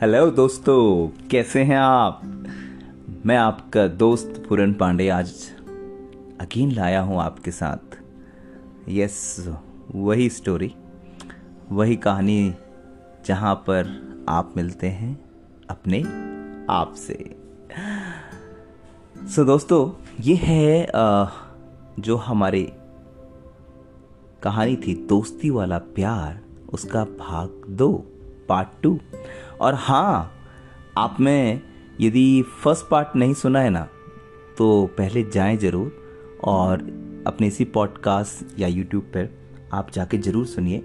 Hello दोस्तों। कैसे हैं आप? मैं आपका दोस्त पूरन पांडे आज अकीन लाया हूँ आपके साथ। यस वही स्टोरी वही कहानी जहाँ पर आप मिलते हैं अपने आप से। सो so, दोस्तों ये है जो हमारी कहानी थी दोस्ती वाला प्यार उसका भाग दो पार्ट टू और हाँ आप में यदि फ़र्स्ट पार्ट नहीं सुना है ना तो पहले जाएँ ज़रूर और अपने इसी पॉडकास्ट या यूट्यूब पर आप जाके ज़रूर सुनिए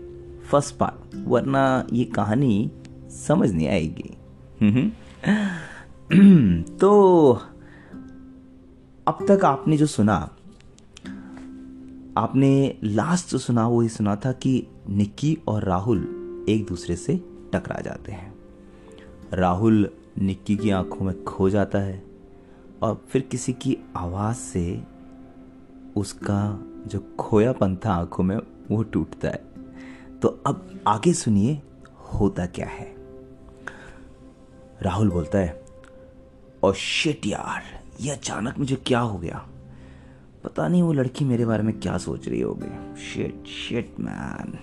फ़र्स्ट पार्ट वरना ये कहानी समझ नहीं आएगी। तो अब तक आपने जो सुना, आपने लास्ट जो सुना, वो ये सुना था कि निक्की और राहुल एक दूसरे से टकरा जाते हैं राहुल निक्की की आँखों में खो जाता है और फिर किसी की आवाज़ से उसका जो खोयापन था आँखों में, वो टूटता है। तो अब आगे सुनिए, होता क्या है? राहुल बोलता है और शिट यार, ये अचानक मुझे क्या हो गया? पता नहीं वो लड़की मेरे बारे में क्या सोच रही होगी। शिट शिट मैन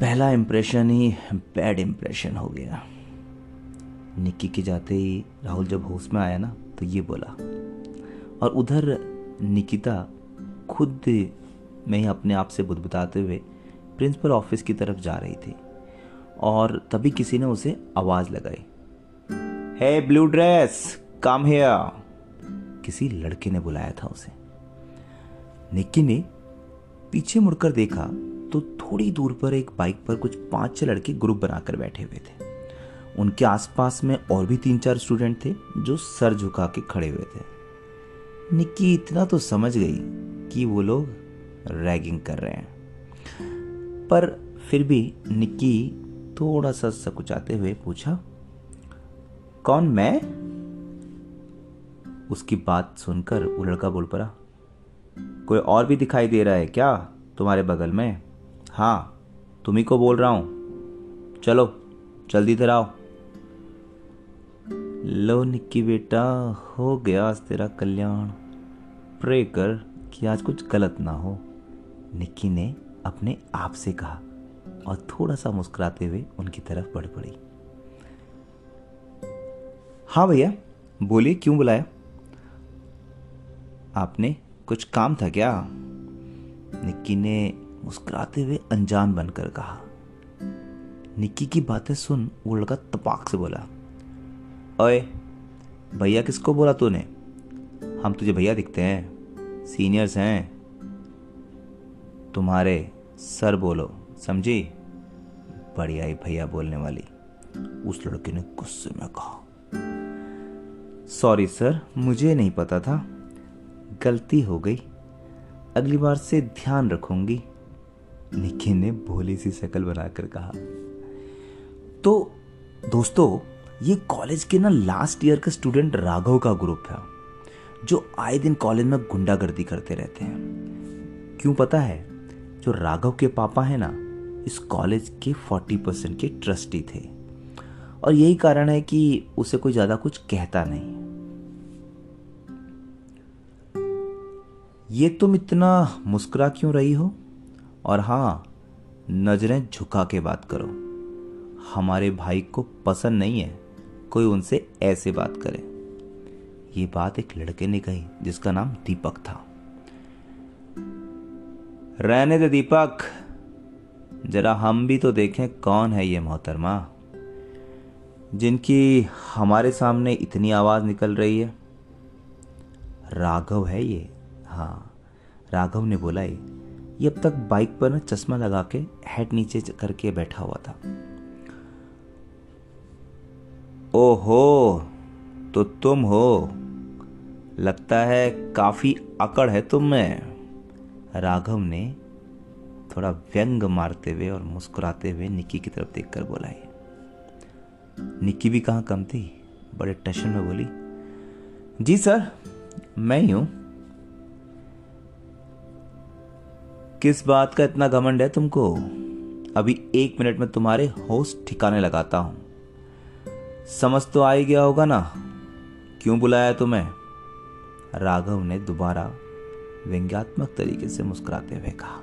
पहला इंप्रेशन ही बैड इंप्रेशन हो गया। निक्की के जाते ही राहुल जब होश में आया ना तो ये बोला, और उधर निकिता खुद में ही अपने आप से बुदबुदाते हुए प्रिंसिपल ऑफ़िस की तरफ़ जा रही थी और तभी किसी ने उसे आवाज़ लगाई, hey blue dress come here किसी लड़के ने बुलाया था उसे। निक्की ने पीछे मुड़कर देखा तो थोड़ी दूर पर एक बाइक पर कुछ पाँच छह लड़के ग्रुप बनाकर बैठे हुए थे। उनके आसपास में और भी तीन चार स्टूडेंट थे, जो सर झुका के खड़े हुए थे। निक्की इतना तो समझ गई कि वो लोग रैगिंग कर रहे हैं। पर फिर भी निक्की थोड़ा सा सकुचाते हुए पूछा, कौन मैं? उसकी बात सुनकर वो लड़का बोल पड़ा, कोई और भी दिखाई दे रहा है क्या तुम्हारे बगल में? हाँ तुम्ही को बोल रहा हूँ। चलो, जल्दी इधर आओ। लो निक्की बेटा, हो गया आज तेरा कल्याण। प्रे कर कि आज कुछ गलत ना हो। निक्की ने अपने आप से कहा और थोड़ा सा मुस्कुराते हुए उनकी तरफ़ बढ़ पड़ी। हाँ भैया, बोलिए क्यों बुलाया? आपने कुछ काम था क्या? निक्की ने मुस्कुराते हुए अनजान बनकर कहा। निक्की की बातें सुन वो लड़का तपाक से बोला ओए, भैया किसको बोला तूने? हम तुझे भैया दिखते हैं। सीनियर्स हैं। तुम्हारे सर बोलो, समझी? बढ़िया ही भैया बोलने वाली। उस लड़के ने गुस्से में कहा। सॉरी सर मुझे नहीं पता था। गलती हो गई। अगली बार से ध्यान रखूँगी। निकी ने भोली सी शकल बनाकर कहा। तो दोस्तों ये कॉलेज के ना लास्ट ईयर का स्टूडेंट राघव का ग्रुप है जो आए दिन कॉलेज में गुंडागर्दी करते रहते हैं। क्यों पता है? जो राघव के पापा है ना, इस कॉलेज के फोर्टी परसेंट के ट्रस्टी थे। और यही कारण है कि उसे कोई ज़्यादा कुछ कहता नहीं। ये तुम इतना मुस्कुरा क्यों रही हो? और हाँ नज़रें झुका के बात करो। हमारे भाई को पसंद नहीं है। कोई उनसे ऐसे बात करे। ये बात एक लड़के ने कही, जिसका नाम दीपक था। रहने दे दीपक। जरा हम भी तो देखें कौन है ये मोहतरमा। जिनकी हमारे सामने इतनी आवाज़ निकल रही है। राघव है ये। हाँ राघव ने बोला, ये अब तक बाइक पर ना चश्मा लगा के हेड नीचे करके बैठा हुआ था। ओहो तो तुम हो। लगता है काफ़ी अकड़ है तुम में। राघव ने थोड़ा व्यंग मारते हुए और मुस्कुराते हुए निक्की की तरफ़ देखकर बोला, ये निक्की भी कहाँ कम थी? बड़े टशन में बोली, जी सर, मैं ही हूँ। किस बात का इतना घमंड है तुमको? अभी एक मिनट में तुम्हारे होश ठिकाने लगाता हूँ। समझ तो आ ही गया होगा ना। क्यों बुलाया तुम्हें? राघव ने दोबारा व्यंग्यात्मक तरीके से मुस्कुराते हुए कहा।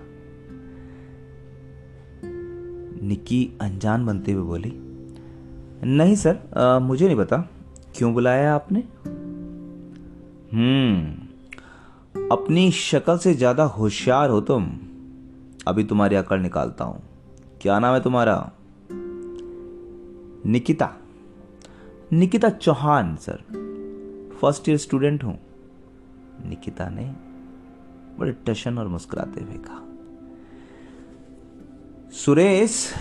निक्की अनजान बनते हुए बोली नहीं सर आ, मुझे नहीं पता। क्यों बुलाया आपने? हम्म अपनी शक्ल से ज़्यादा होशियार हो तुम। अभी तुम्हारी अकड़ निकालता हूँ। क्या नाम है तुम्हारा? Nikita. Nikita Chauhan, sir. First year student हूँ। निकिता ने बड़े टशन और मुस्कुराते हुए कहा, सुरेश,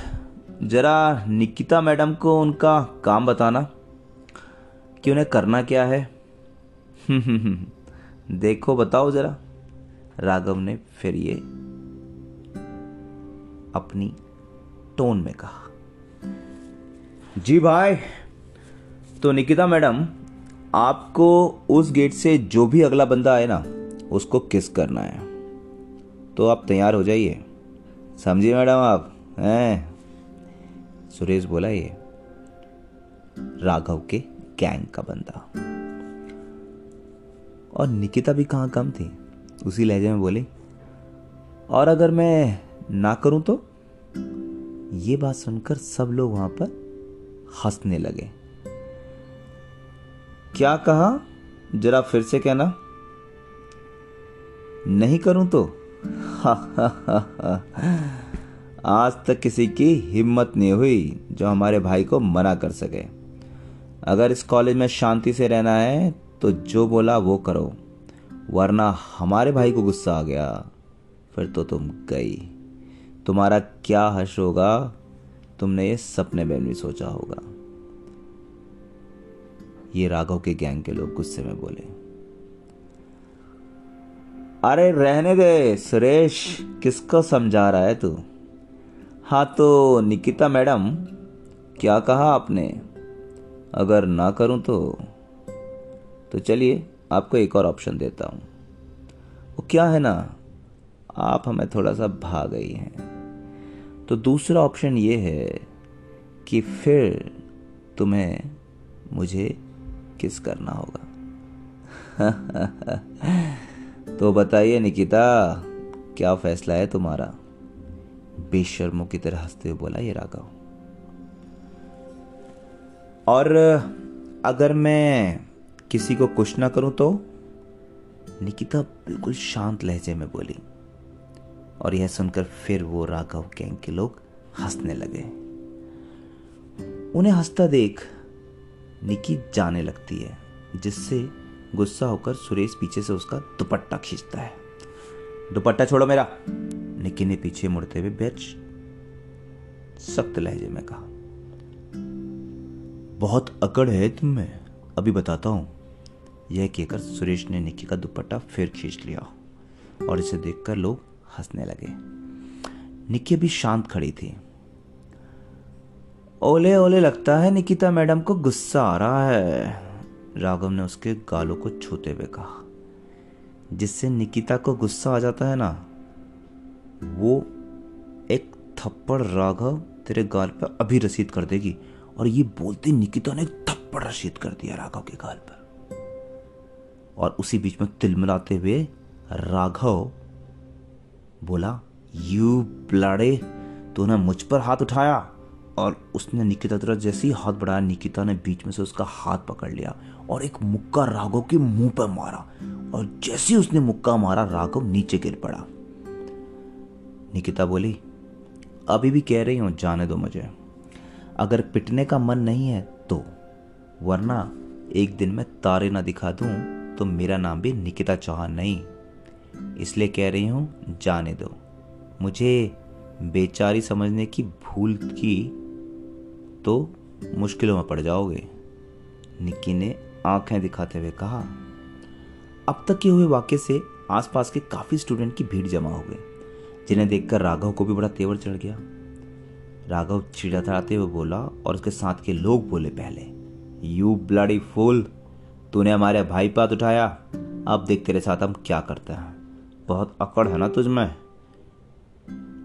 जरा निकिता मैडम को उनका काम बताना, कि उन्हें करना क्या है? देखो, बताओ जरा। राघव ने फिर ये अपनी टोन में कहा, जी भाई तो निकिता मैडम, आपको उस गेट से जो भी अगला बंदा आए ना, उसको किस करना है। तो आप तैयार हो जाइए। समझिए मैडम आप? हैं? सुरेश बोला ये, राघव के गैंग का बंदा। और निकिता भी कहाँ कम थी? उसी लहजे में बोली, और अगर मैं ना करूँ तो? ये बात सुनकर सब लोग वहाँ पर हंसने लगे। क्या कहा? जरा फिर से कहना। नहीं करूँ तो? आज तक किसी की हिम्मत नहीं हुई जो हमारे भाई को मना कर सके। अगर इस कॉलेज में शांति से रहना है तो जो बोला वो करो। वरना हमारे भाई को गुस्सा आ गया। फिर तो तुम गई। तुम्हारा क्या हश होगा? तुमने ये सपने में भी सोचा होगा। ये राघव के गैंग के लोग गुस्से में बोले, अरे रहने दे, सुरेश, किसको समझा रहा है तू? हाँ तो निकिता मैडम, क्या कहा आपने? अगर ना करूँ तो तो चलिए, आपको एक और ऑप्शन देता हूँ। वो क्या है ना, आप हमें थोड़ा सा भा गई हैं। तो दूसरा ऑप्शन ये है कि फिर तुम्हें मुझे किस करना होगा? तो बताइए निकिता, क्या फैसला है तुम्हारा? बेशर्मों की तरह हँसते हुए बोला, ये राघव। और अगर मैं किसी को कुछ ना करूँ तो? निकिता बिल्कुल शांत लहजे में बोली। और यह सुनकर फिर वो राघव गैंग के लोग हंसने लगे। उन्हें हंसता देख निकी जाने लगती है, जिससे गुस्सा होकर सुरेश पीछे से उसका दुपट्टा खींचता है। दुपट्टा छोड़ो मेरा। निकी ने पीछे मुड़ते हुए बेच, सख्त लहजे में कहा, बहुत अकड़ है तुम में। अभी बताता हूँ। यह कहकर सुरेश ने निकी का दुपट्टा फिर खींच लिया और इसे देखकर लोग हंसने लगे। निकी अभी शांत खड़ी थी। ओले ओले लगता है निकिता मैडम को गुस्सा आ रहा है। राघव ने उसके गालों को छूते हुए कहा। जिससे निकिता को गुस्सा आ जाता है ना, वो एक थप्पड़ राघव तेरे गाल पर अभी रसीद कर देगी। और ये बोलते निकिता ने एक थप्पड़ रसीद कर दिया राघव के गाल पर। और उसी बीच में तिलमिलाते हुए राघव बोला, यू ब्लडे, तूने मुझ पर हाथ उठाया। और उसने निकिता तरफ़ जैसे ही हाथ बढ़ाया, निकिता ने बीच में से उसका हाथ पकड़ लिया और एक मुक्का राघव के मुँह पर मारा और जैसे ही उसने मुक्का मारा, राघव नीचे गिर पड़ा। निकिता बोली, अभी भी कह रही हूँ, जाने दो मुझे। अगर पिटने का मन नहीं है तो वरना एक दिन मैं तारे ना दिखा दूँ तो मेरा नाम भी निकिता चौहान नहीं। इसलिए कह रही हूँ, जाने दो। मुझे बेचारी समझने की भूल की तो मुश्किलों में पड़ जाओगे। निक्की ने आँखें दिखाते हुए कहा, अब तक के हुए वाक्य से आसपास के काफ़ी स्टूडेंट की भीड़ जमा हो गई, जिन्हें देखकर राघव को भी बड़ा तेवर चढ़ गया। राघव छिड़ाते हुए बोला और उसके साथ के लोग बोले पहले, यू ब्लडी फूल, तूने हमारे भाई पात उठाया। अब देख तेरे साथ हम क्या करते हैं। बहुत अकड़ है ना तुझ में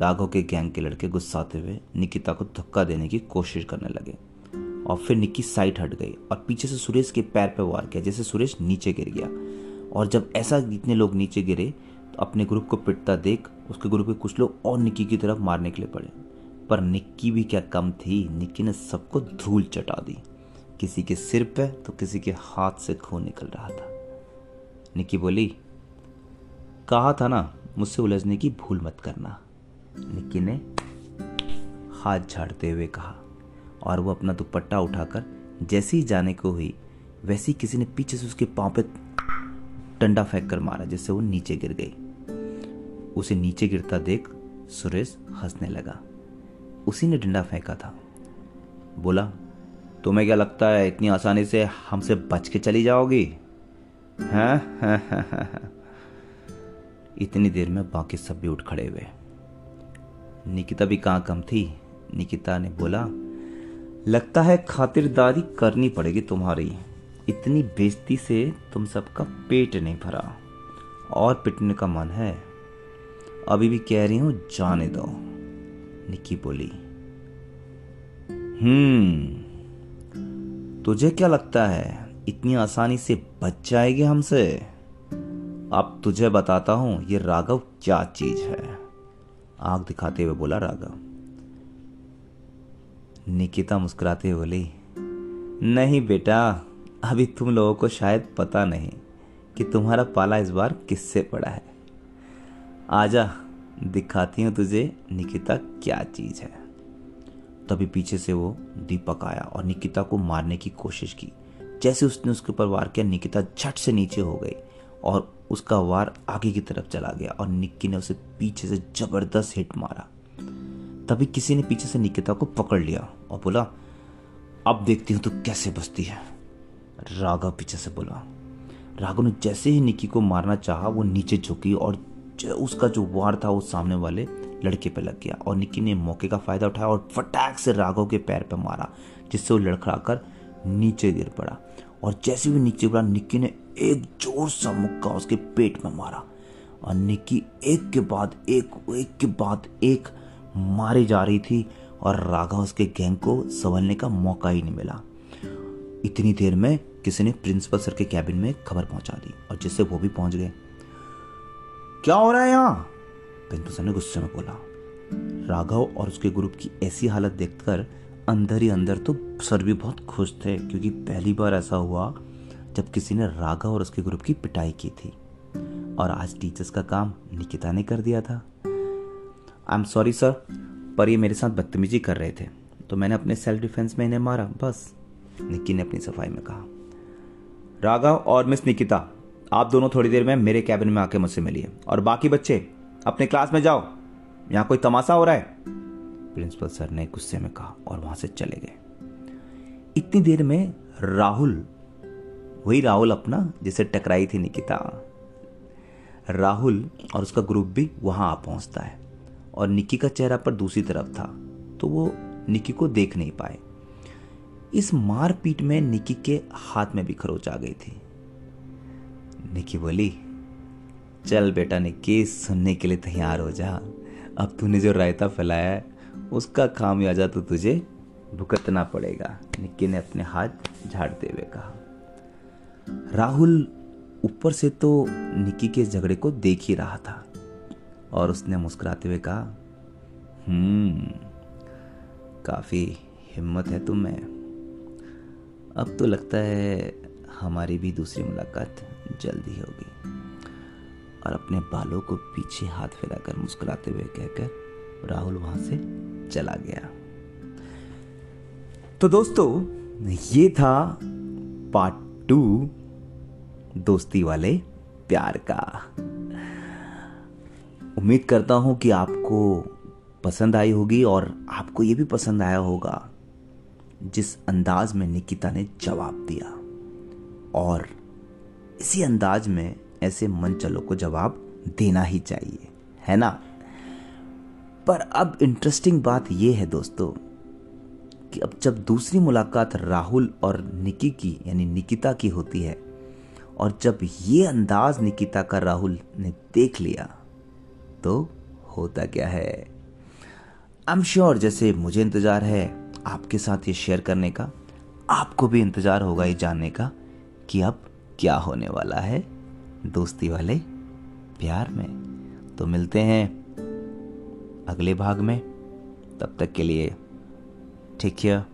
राघव के गैंग के लड़के गुस्साते हुए निकिता को धक्का देने की कोशिश करने लगे। और फिर निक्की साइड हट गई और पीछे से सुरेश के पैर पर वार किया, जैसे सुरेश नीचे गिर गया। और जब ऐसा जितने लोग नीचे गिरे तो अपने ग्रुप को पिटता देख, उसके ग्रुप के कुछ लोग और निक्की की तरफ़ मारने के लिए पड़े। पर निक्की भी क्या कम थी? निक्की ने सबको धूल चटा दी। किसी के सिर पे तो किसी के हाथ से खून निकल रहा था। निक्की बोली, कहा था ना, मुझसे उलझने की भूल मत करना। निक्की ने हाथ झाड़ते हुए कहा और वो अपना दुपट्टा उठाकर जैसे ही जाने को हुई, वैसे ही किसी ने पीछे से उसके पाँव पे डंडा फेंक कर मारा, जिससे वो नीचे गिर गई। उसे नीचे गिरता देख सुरेश हंसने लगा। उसी ने डंडा फेंका था। बोला, तुम्हें क्या लगता है इतनी आसानी से हमसे बच के चली जाओगी? हैं। इतनी देर में बाकी सब भी उठ खड़े हुए। निकिता भी कहाँ कम थी? निकिता ने बोला, लगता है खातिरदारी करनी पड़ेगी तुम्हारी। इतनी बेजती से तुम सबका पेट नहीं भरा। और पिटने का मन है। अभी भी कह रही हूँ, जाने दो। निकी बोली हम्म तुझे क्या लगता है, इतनी आसानी से बच जाएगी हमसे? अब तुझे बताता हूँ, ये राघव क्या चीज़ है। आग दिखाते हुए बोला, राघव, निकिता मुस्कुराते हुए बोली, नहीं बेटा, अभी तुम लोगों को शायद पता नहीं कि तुम्हारा पाला इस बार किससे पड़ा है। आजा, दिखाती हूँ तुझे निकिता क्या चीज़ है। तभी पीछे से वो दीपक आया और निकिता को मारने की कोशिश की। जैसे उसने उसके ऊपर वार किया, निकिता झट से नीचे हो गई और उसका वार आगे की तरफ़ चला गया और निक्की ने उसे पीछे से ज़बरदस्त हिट मारा। तभी किसी ने पीछे से निकिता को पकड़ लिया और बोला, अब देखती हूँ तो कैसे बसती है। राघव पीछे से बोला। राघव ने जैसे ही निक्की को मारना चाहा, वो नीचे झुकी और उसका जो वार था वो सामने वाले लड़के पे लग गया और निक्की ने मौके का फ़ायदा उठाया और फटाक से राघव के पैर पर मारा, जिससे वो लड़खड़ाकर नीचे गिर पड़ा। और जैसे भी नीचे गिरा निक्की ने एक ज़ोर सा मुक्का उसके पेट में मारा। और निक्की एक के बाद एक एक के बाद एक मारी जा रही थी और राघव उसके गैंग को संभलने का मौका ही नहीं मिला। इतनी देर में किसी ने प्रिंसिपल सर के कैबिन में खबर पहुँचा दी और जिससे वो भी पहुँच गए। क्या हो रहा है यहाँ? प्रिंसिपल सर ने गुस्से में बोला। राघव और उसके ग्रुप की ऐसी हालत देखकर अंदर ही अंदर तो सर भी बहुत खुश थे, क्योंकि पहली बार ऐसा हुआ जब किसी ने राघव और उसके ग्रुप की पिटाई की थी। और आज टीचर्स का काम निकिता ने कर दिया था। आई एम सॉरी सर पर ये मेरे साथ बदतमीजी कर रहे थे। तो मैंने अपने सेल्फ डिफेंस में इन्हें मारा, बस। निक्की ने अपनी सफ़ाई में कहा। राघव और मिस निकिता, आप दोनों थोड़ी देर में मेरे कैबिन में आके मुझसे मिलिए। और बाकी बच्चे, अपने क्लास में जाओ। यहाँ कोई तमाशा हो रहा है? प्रिंसिपल सर ने गुस्से में कहा और वहाँ से चले गए। इतनी देर में राहुल वही राहुल अपना, जिसे टकराई थी निकिता। राहुल और उसका ग्रुप भी वहाँ आ पहुँचता है और निक्की का चेहरा पर दूसरी तरफ़ था तो वो निक्की को देख नहीं पाए। इस मारपीट में निक्की के हाथ में भी खरोच आ गई थी। निक्की बोली, चल बेटा निक्की सुनने के लिए तैयार हो जा। अब तूने जो रायता फैलाया है, उसका खामियाजा तो तुझे भुगतना पड़ेगा। निक्की ने अपने हाथ झाड़ते हुए कहा। राहुल ऊपर से तो निकी के झगड़े को देख ही रहा था और उसने मुस्कुराते हुए कहा हम्म काफ़ी हिम्मत है तुम में। अब तो लगता है हमारी भी दूसरी मुलाकात जल्दी होगी। और अपने बालों को पीछे हाथ फैलाकर मुस्कुराते हुए कहकर राहुल वहाँ से चला गया। तो दोस्तों, ये था पार्ट टू दोस्ती वाले प्यार का। उम्मीद करता हूँ कि आपको पसंद आई होगी और आपको ये भी पसंद आया होगा, जिस अंदाज में निकिता ने जवाब दिया। और इसी अंदाज में ऐसे मन चलो को जवाब देना ही चाहिए, है ना? पर अब इंटरेस्टिंग बात यह है दोस्तों कि अब जब दूसरी मुलाकात राहुल और निकी की, यानी निकिता की होती है, और जब ये अंदाज निकिता का राहुल ने देख लिया तो होता क्या है? आई एम श्योर जैसे मुझे इंतज़ार है आपके साथ ये शेयर करने का, आपको भी इंतज़ार होगा ये जानने का कि अब क्या होने वाला है दोस्ती वाले प्यार में। तो मिलते हैं अगले भाग में, तब तक के लिए Take care.